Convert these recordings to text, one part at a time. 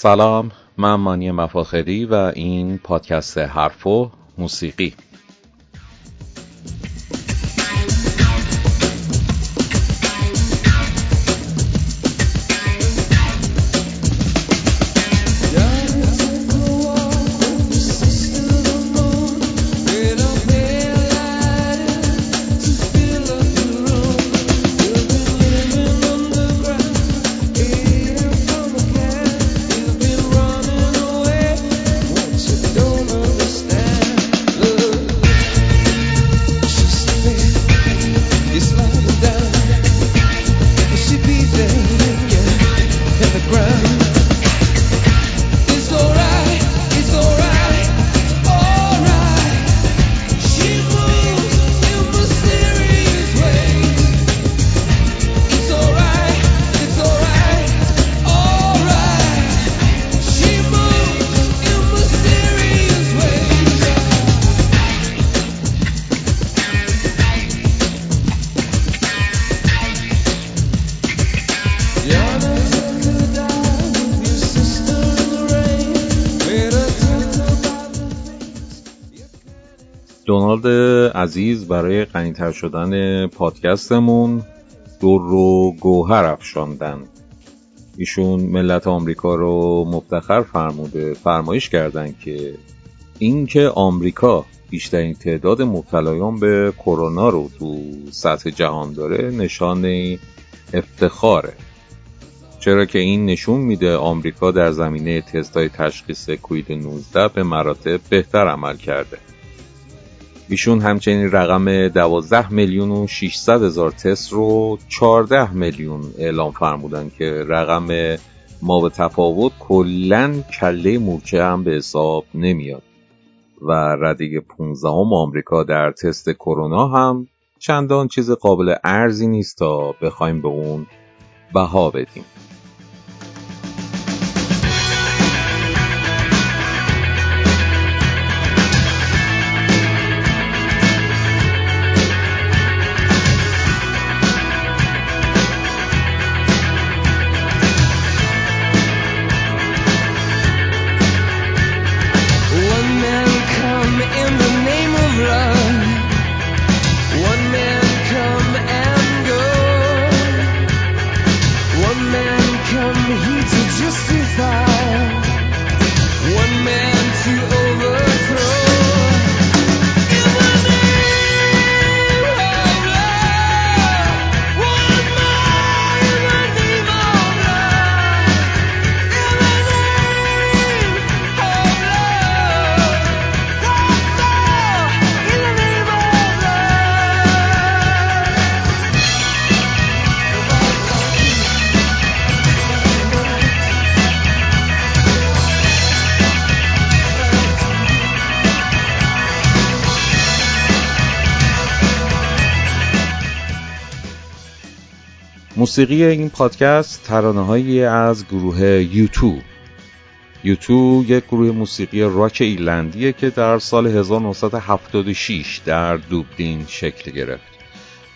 سلام من مانی مفاخری و این پادکست حرف و موسیقی. برای غنیتر شدن پادکستمون دور رو گوهر افشاندن. ایشون ملت آمریکا رو مفتخر فرموده فرمایش کردن که اینکه آمریکا بیشترین تعداد مبتلایان به کرونا رو تو سطح جهان داره نشان افتخاره. چرا که این نشون میده آمریکا در زمینه تست های تشخیص کوید 19 به مراتب بهتر عمل کرده. ایشون همچنین رقم 12 میلیون و 600 هزار تست رو 14 میلیون اعلام فرمودن که رقم ما به تفاوت کلا کله مورچه هم به حساب نمیاد. و رده 15 هم آمریکا در تست کرونا هم چندان چیز قابل ارزی نیست تا بخوایم به اون بها بدیم. موسیقی این پادکست ترانه هایی از گروه یوتو یوتو یک گروه موسیقی راک ایلندیه که در سال 1976 در دوبلین شکل گرفت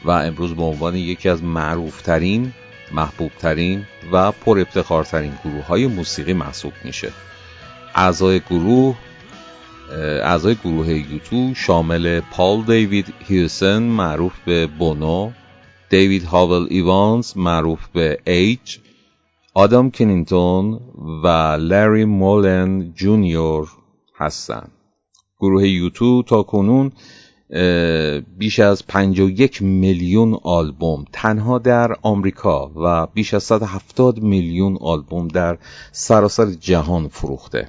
و امروز به عنوان یکی از معروفترین، محبوبترین و پر افتخارترین گروه های موسیقی محسوب میشه. اعضای گروه اعضای گروه یوتو شامل پال دیوید هیوسن معروف به بونو دیوید هاول ایوانز معروف به ایج آدام کنینتون و لری مولن جونیور هستند. گروه یوتو تا کنون بیش از 51 میلیون آلبوم تنها در آمریکا و بیش از 170 میلیون آلبوم در سراسر جهان فروخته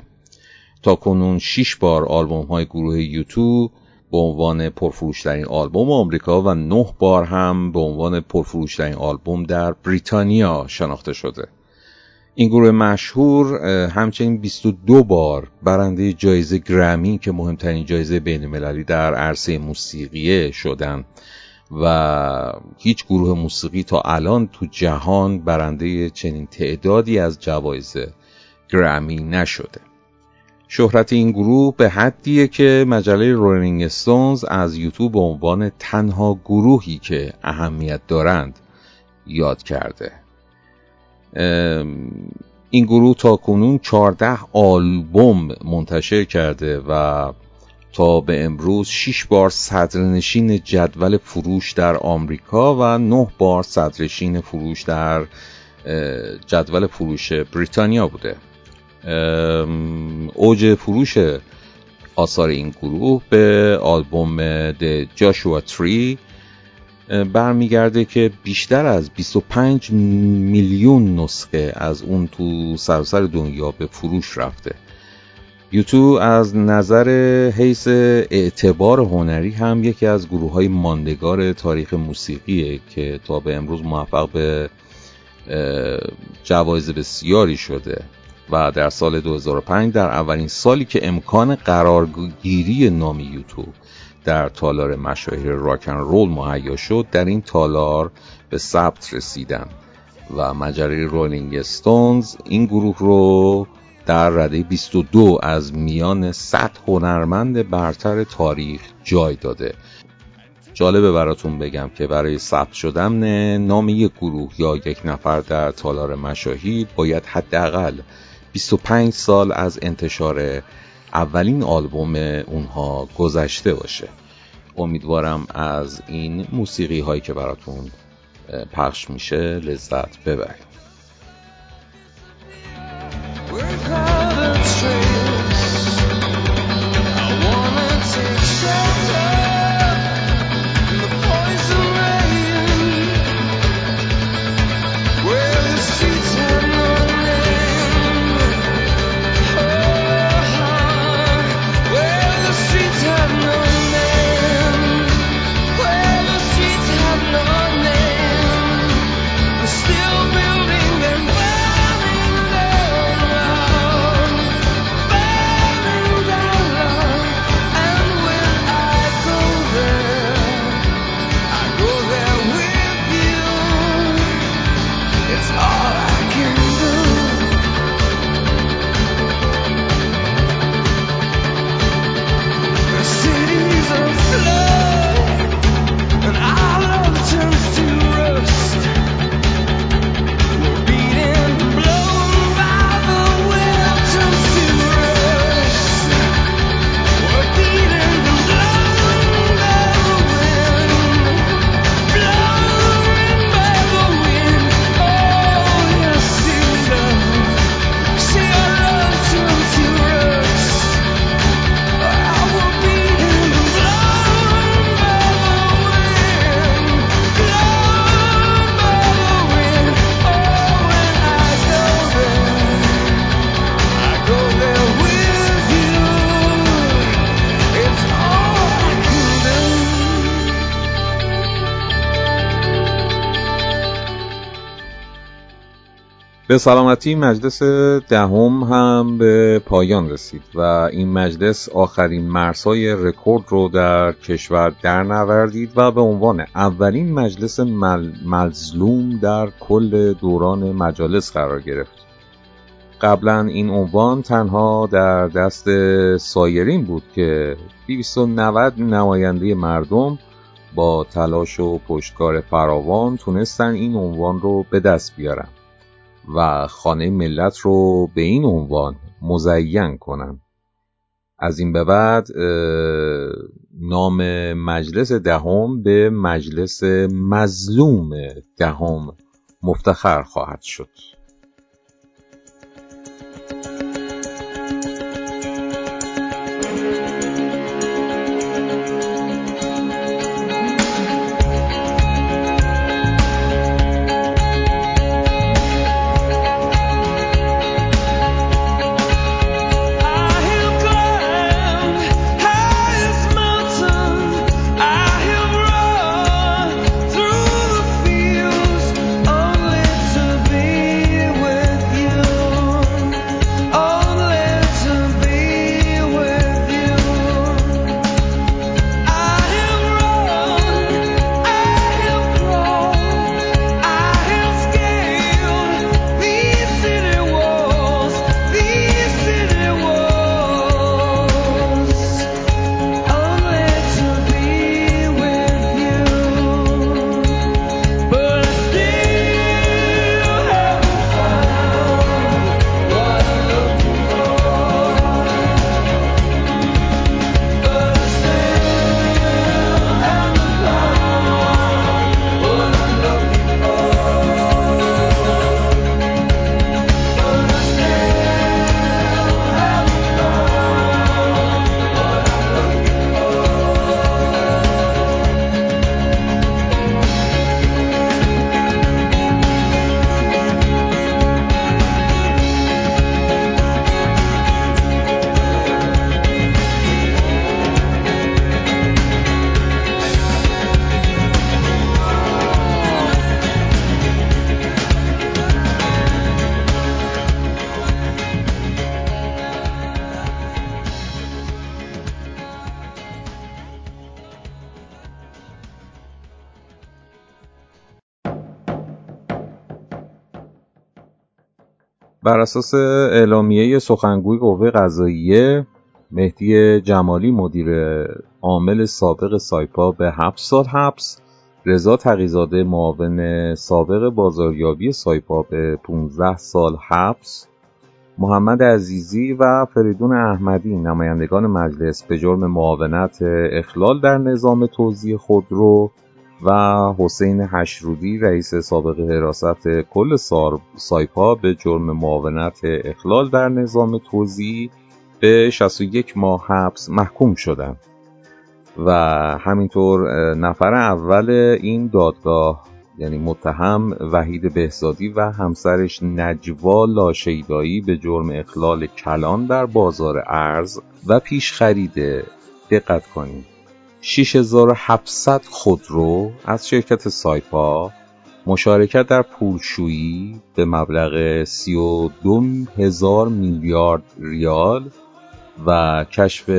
تا کنون 6 بار آلبوم های گروه یوتو به عنوان پرفروشترین آلبوم آمریکا و نه بار هم به عنوان پرفروشترین آلبوم در بریتانیا شناخته شده. این گروه مشهور همچنین 22 بار برنده جایزه گرمی که مهمترین جایزه بین المللی در عرصه موسیقیه شدن و هیچ گروه موسیقی تا الان تو جهان برنده چنین تعدادی از جوایز گرمی نشده. شهرت این گروه به حدیه که مجله رولینگ استونز از یوتیوب به عنوان تنها گروهی که اهمیت دارند یاد کرده. این گروه تا کنون 14 آلبوم منتشر کرده و تا به امروز 6 بار صدرنشین جدول فروش در آمریکا و 9 بار صدرنشین فروش در جدول فروش بریتانیا بوده. اوج فروش آثار این گروه به آلبوم د جاشوا تری برمیگرده که بیشتر از 25 میلیون نسخه از اون تو سراسر دنیا به فروش رفته. یوتو از نظر حیث اعتبار هنری هم یکی از گروه های ماندگار تاریخ موسیقیه که تا به امروز موفق به جوایز بسیاری شده. و در سال 2005 در اولین سالی که امکان قرارگیری نام یوتو در تالار مشاهیر راکن رول مهیا شد در این تالار به ثبت رسیدن و مجله رولینگ استونز این گروه رو در رده 22 از میان 100 هنرمند برتر تاریخ جای داده. جالبه براتون بگم که برای ثبت شدن نام یک گروه یا یک نفر در تالار مشاهیر باید حداقل 25 سال از انتشار اولین آلبوم اونها گذشته باشه. امیدوارم از این موسیقی هایی که براتون پخش میشه لذت ببرید. به سلامتی مجلس دهم هم به پایان رسید و این مجلس آخرین مرزهای رکورد رو در کشور در نوردید و به عنوان اولین مجلس مظلوم در کل دوران مجالس قرار گرفت. قبلا این عنوان تنها در دست سایرین بود که 290 نماینده مردم با تلاش و پشتکار فراوان تونستن این عنوان رو به دست بیارن. و خانه ملت رو به این عنوان مزین کنن. از این به بعد نام مجلس دهم به مجلس مظلوم دهم مفتخر خواهد شد. بر اساس اعلامیه سخنگوی قوه قضاییه مهدی جمالی مدیر عامل سابق سایپا به 7 سال حبس رضا تقیزاده معاون سابق بازاریابی سایپا به 15 سال حبس محمد عزیزی و فریدون احمدی نمایندگان مجلس به جرم معاونت اخلال در نظام توزیع خودرو. و حسین هشرودی رئیس سابق حراست کل سایپا به جرم معاونت اخلال در نظام توزیع به 61 ماه حبس محکوم شدند. و همینطور نفر اول این دادگاه یعنی متهم وحید بهزادی و همسرش نجوا لاشیدایی به جرم اخلال کلان در بازار ارز و پیش خریده دقت کنید. 6700 خودرو از شرکت سایپا مشارکت در پولشویی به مبلغ 32 هزار میلیارد ریال و کشف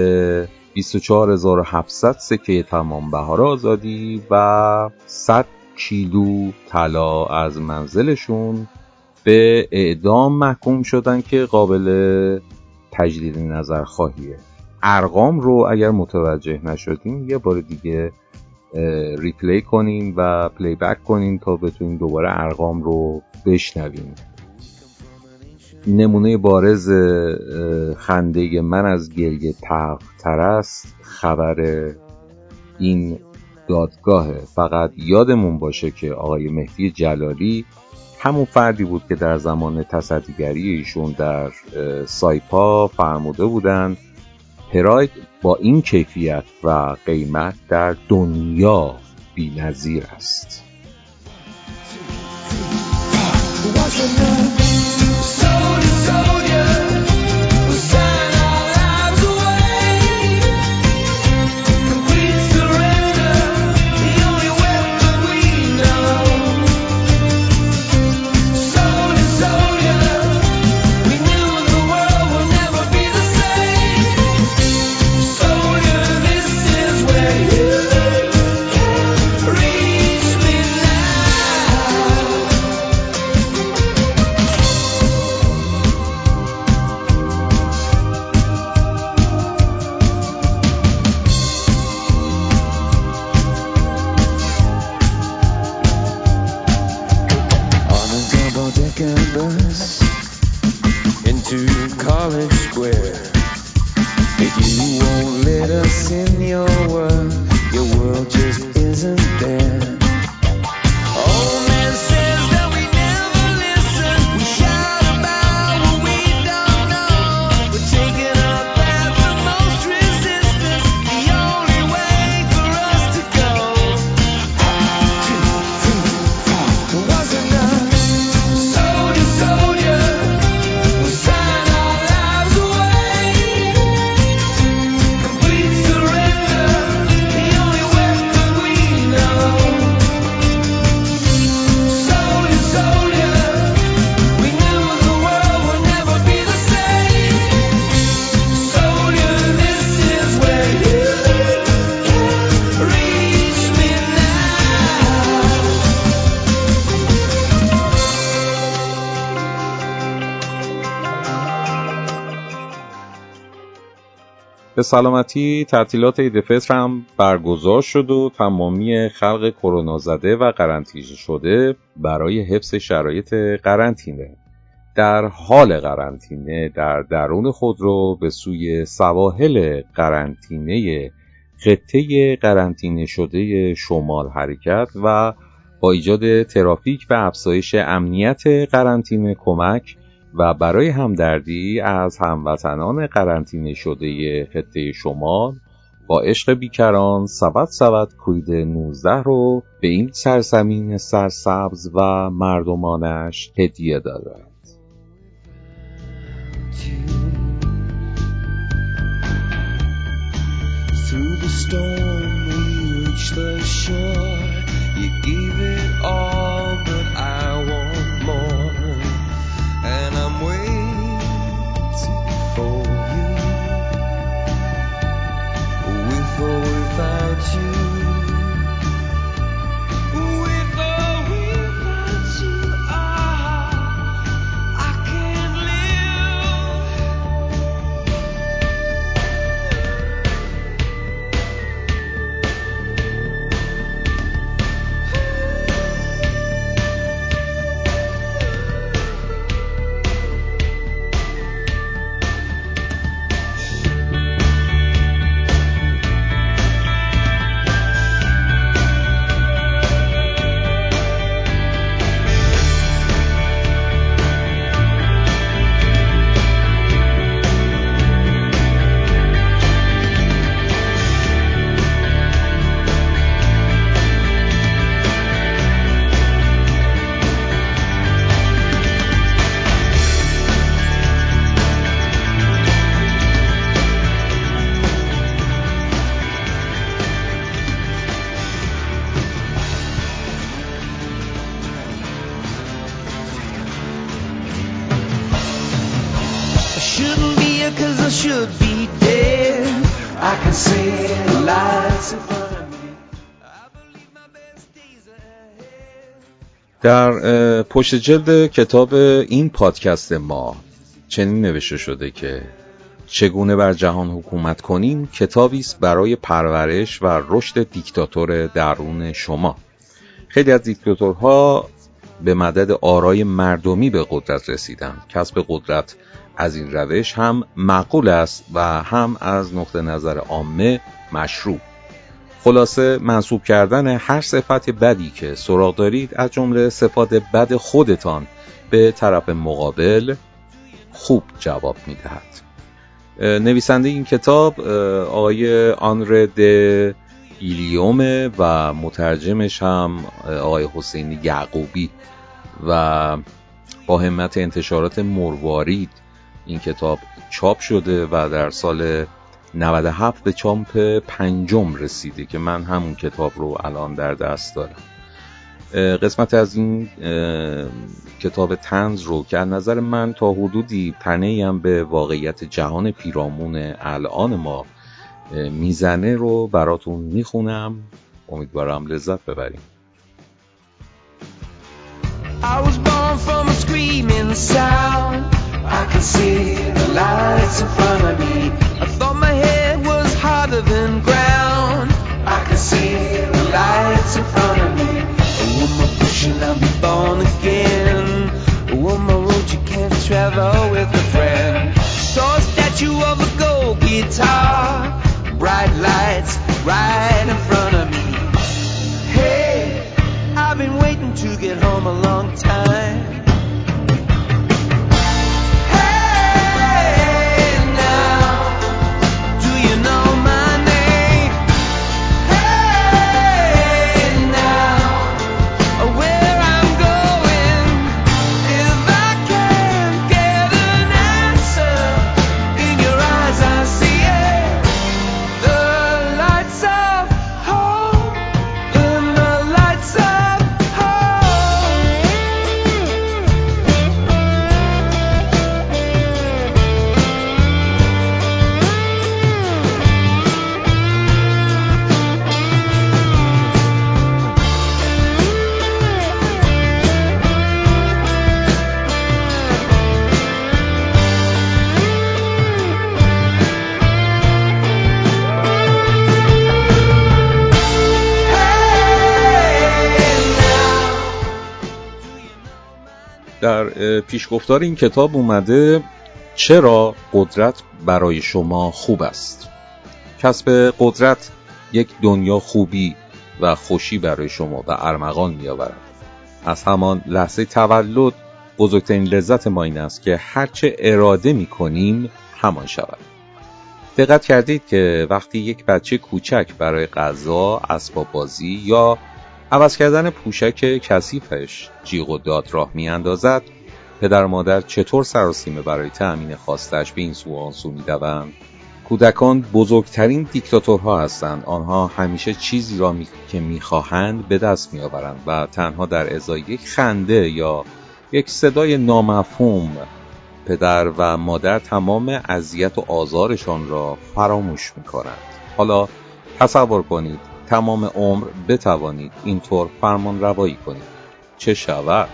24700 سکه تمام بهار آزادی و 100 کیلو طلا از منزلشون به اعدام محکوم شدن که قابل تجدید نظر خواهیه. ارقام رو اگر متوجه نشدیم یه بار دیگه replay کنیم و playback کنیم تا بتونیم دوباره ارقام رو بشنویم. نمونه بارز خنده من از گریه تر است. خبر این دادگاهه فقط یادمون باشه که آقای مهدی جلالی همون فردی بود که در زمان تصدیگری ایشون در سایپا فرموده بودن پراید با این کیفیت و قیمت در دنیا نظیر است. به سلامتی تعطیلات عید فطر هم برگزار شد و تمامی خلق کرونا زده و قرنطینه شده برای حفظ شرایط قرنطینه. در حال قرنطینه در درون خود رو به سوی سواحل قرنطینه خطه قرنطینه شده شمال حرکت و با ایجاد ترافیک و افزایش امنیت قرنطینه کمک و برای همدردی از هموطنان قرنطینه شده خطه شمال با عشق بیکران سبد سبد کوید 19 رو به این سرزمین سرسبز و مردمانش هدیه دادند. Storm we reached the shore. You gave it all, but در پشت جلد کتاب این پادکست ما چنین نوشته شده که چگونه بر جهان حکومت کنیم کتابی است برای پرورش و رشد دیکتاتور درون شما. خیلی از دیکتاتورها به مدد آرای مردمی به قدرت رسیدن. کسب قدرت از این روش هم معقول است و هم از نقطه نظر عامه مشروع. خلاصه منصوب کردن هر صفت بدی که سراغ دارید از جمله صفات بد خودتان به طرف مقابل خوب جواب می‌دهد. نویسنده این کتاب آقای آنر د ایلیومه و مترجمش هم آقای حسین یعقوبی و با همت انتشارات مروارید این کتاب چاپ شده و در سال 97 به چاپ پنجم رسیده که من همون کتاب رو الان در دست دارم. قسمت از این کتاب تنز رو که از نظر من تا حدودی تنه هم به واقعیت جهان پیرامون الان ما می‌زنه رو براتون می‌خونم. امیدوارم لذت ببریم. I was born from a screaming sound. I can see the lights in front of me. I thought my head was harder than ground. I can see the lights in front of me. One more push and I'll be born again. One more road you can't travel with a friend. Saw a statue of a gold guitar Bright lights right in پیشگفتار این کتاب اومده چرا قدرت برای شما خوب است؟ کسب قدرت یک دنیا خوبی و خوشی برای شما و ارمغان می آورد از همان لحظه تولد بزرگترین لذت ما این است که هرچه اراده می کنیم همان شود. دقت کردید که وقتی یک بچه کوچک برای غذا، اسباب بازی یا عوض کردن پوشک کثیفش جیغ و داد راه میاندازد پدر مادر چطور سراسیمه برای تأمین خواستش به این سو آن سو می‌دوند؟ کودکان بزرگترین دیکتاتورها هستند. آنها همیشه چیزی را می... که می‌خواهند به دست میآورند و تنها در ازای یک خنده یا یک صدای نامفهوم پدر و مادر تمام اذیت و آزارشان را فراموش می‌کنند. حالا تصور کنید تمام عمر بتوانید اینطور فرمان روایی کنید. چه شود؟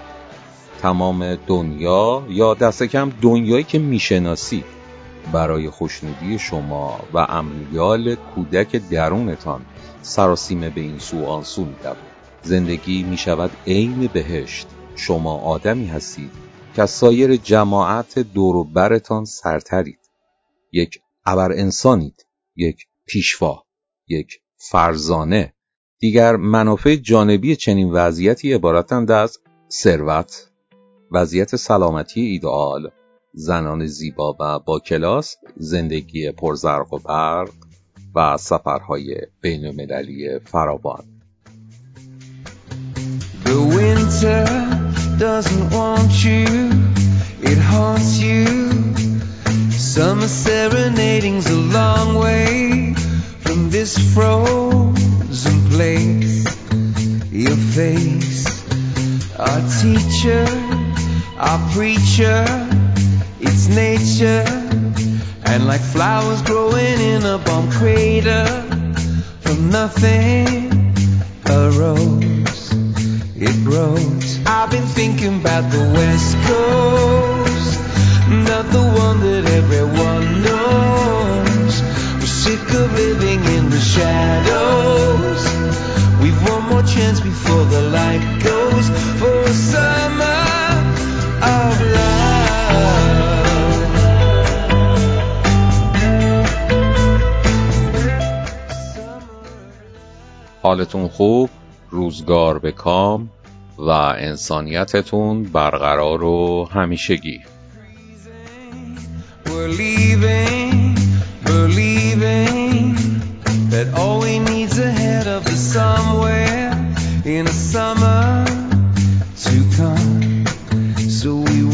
تمام دنیا یا دست کم دنیایی که می‌شناسید برای خوشنودی شما و امیال کودک درونتان سراسیمه به این سو آن سو زندگی می شود عین بهشت. شما آدمی هستید که از سایر جماعت دور برتان سرترید. یک ابر انسانید. یک پیشوا. یک فرزانه. دیگر منافع جانبی چنین وضعیتی عبارتند از ثروت وضعیت سلامتی ایدئال زنان زیبا و با کلاس زندگی پرزرق و برق و سفرهای بین المللی فراوان The winter doesn't want you, it haunts you. Summer serenading's a long way from this frozen place. Your face, our teacher, our preacher, it's nature, and like flowers growing in a bomb crater. From nothing arose, it grows. I've been thinking about the West Coast, not the one that everyone knows. We're sick of living in the shadows. We've one more chance before the light goes for summer حالتون خوب، روزگار به کام و انسانیتتون برقرار و همیشگی.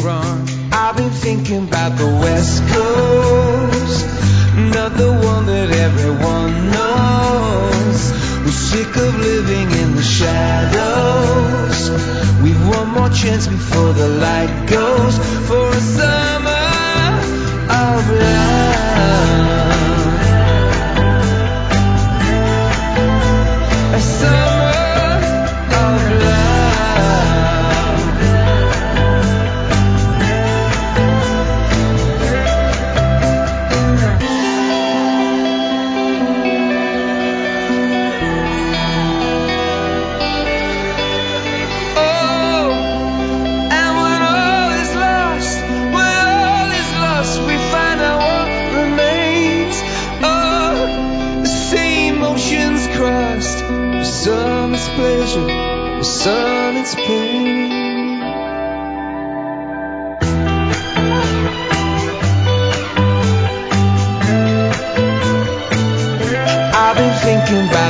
I've been thinking about the West Coast, not the one that everyone knows. We're sick of living in the shadows. We've one more chance before the light goes for a summer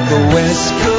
like a west coast.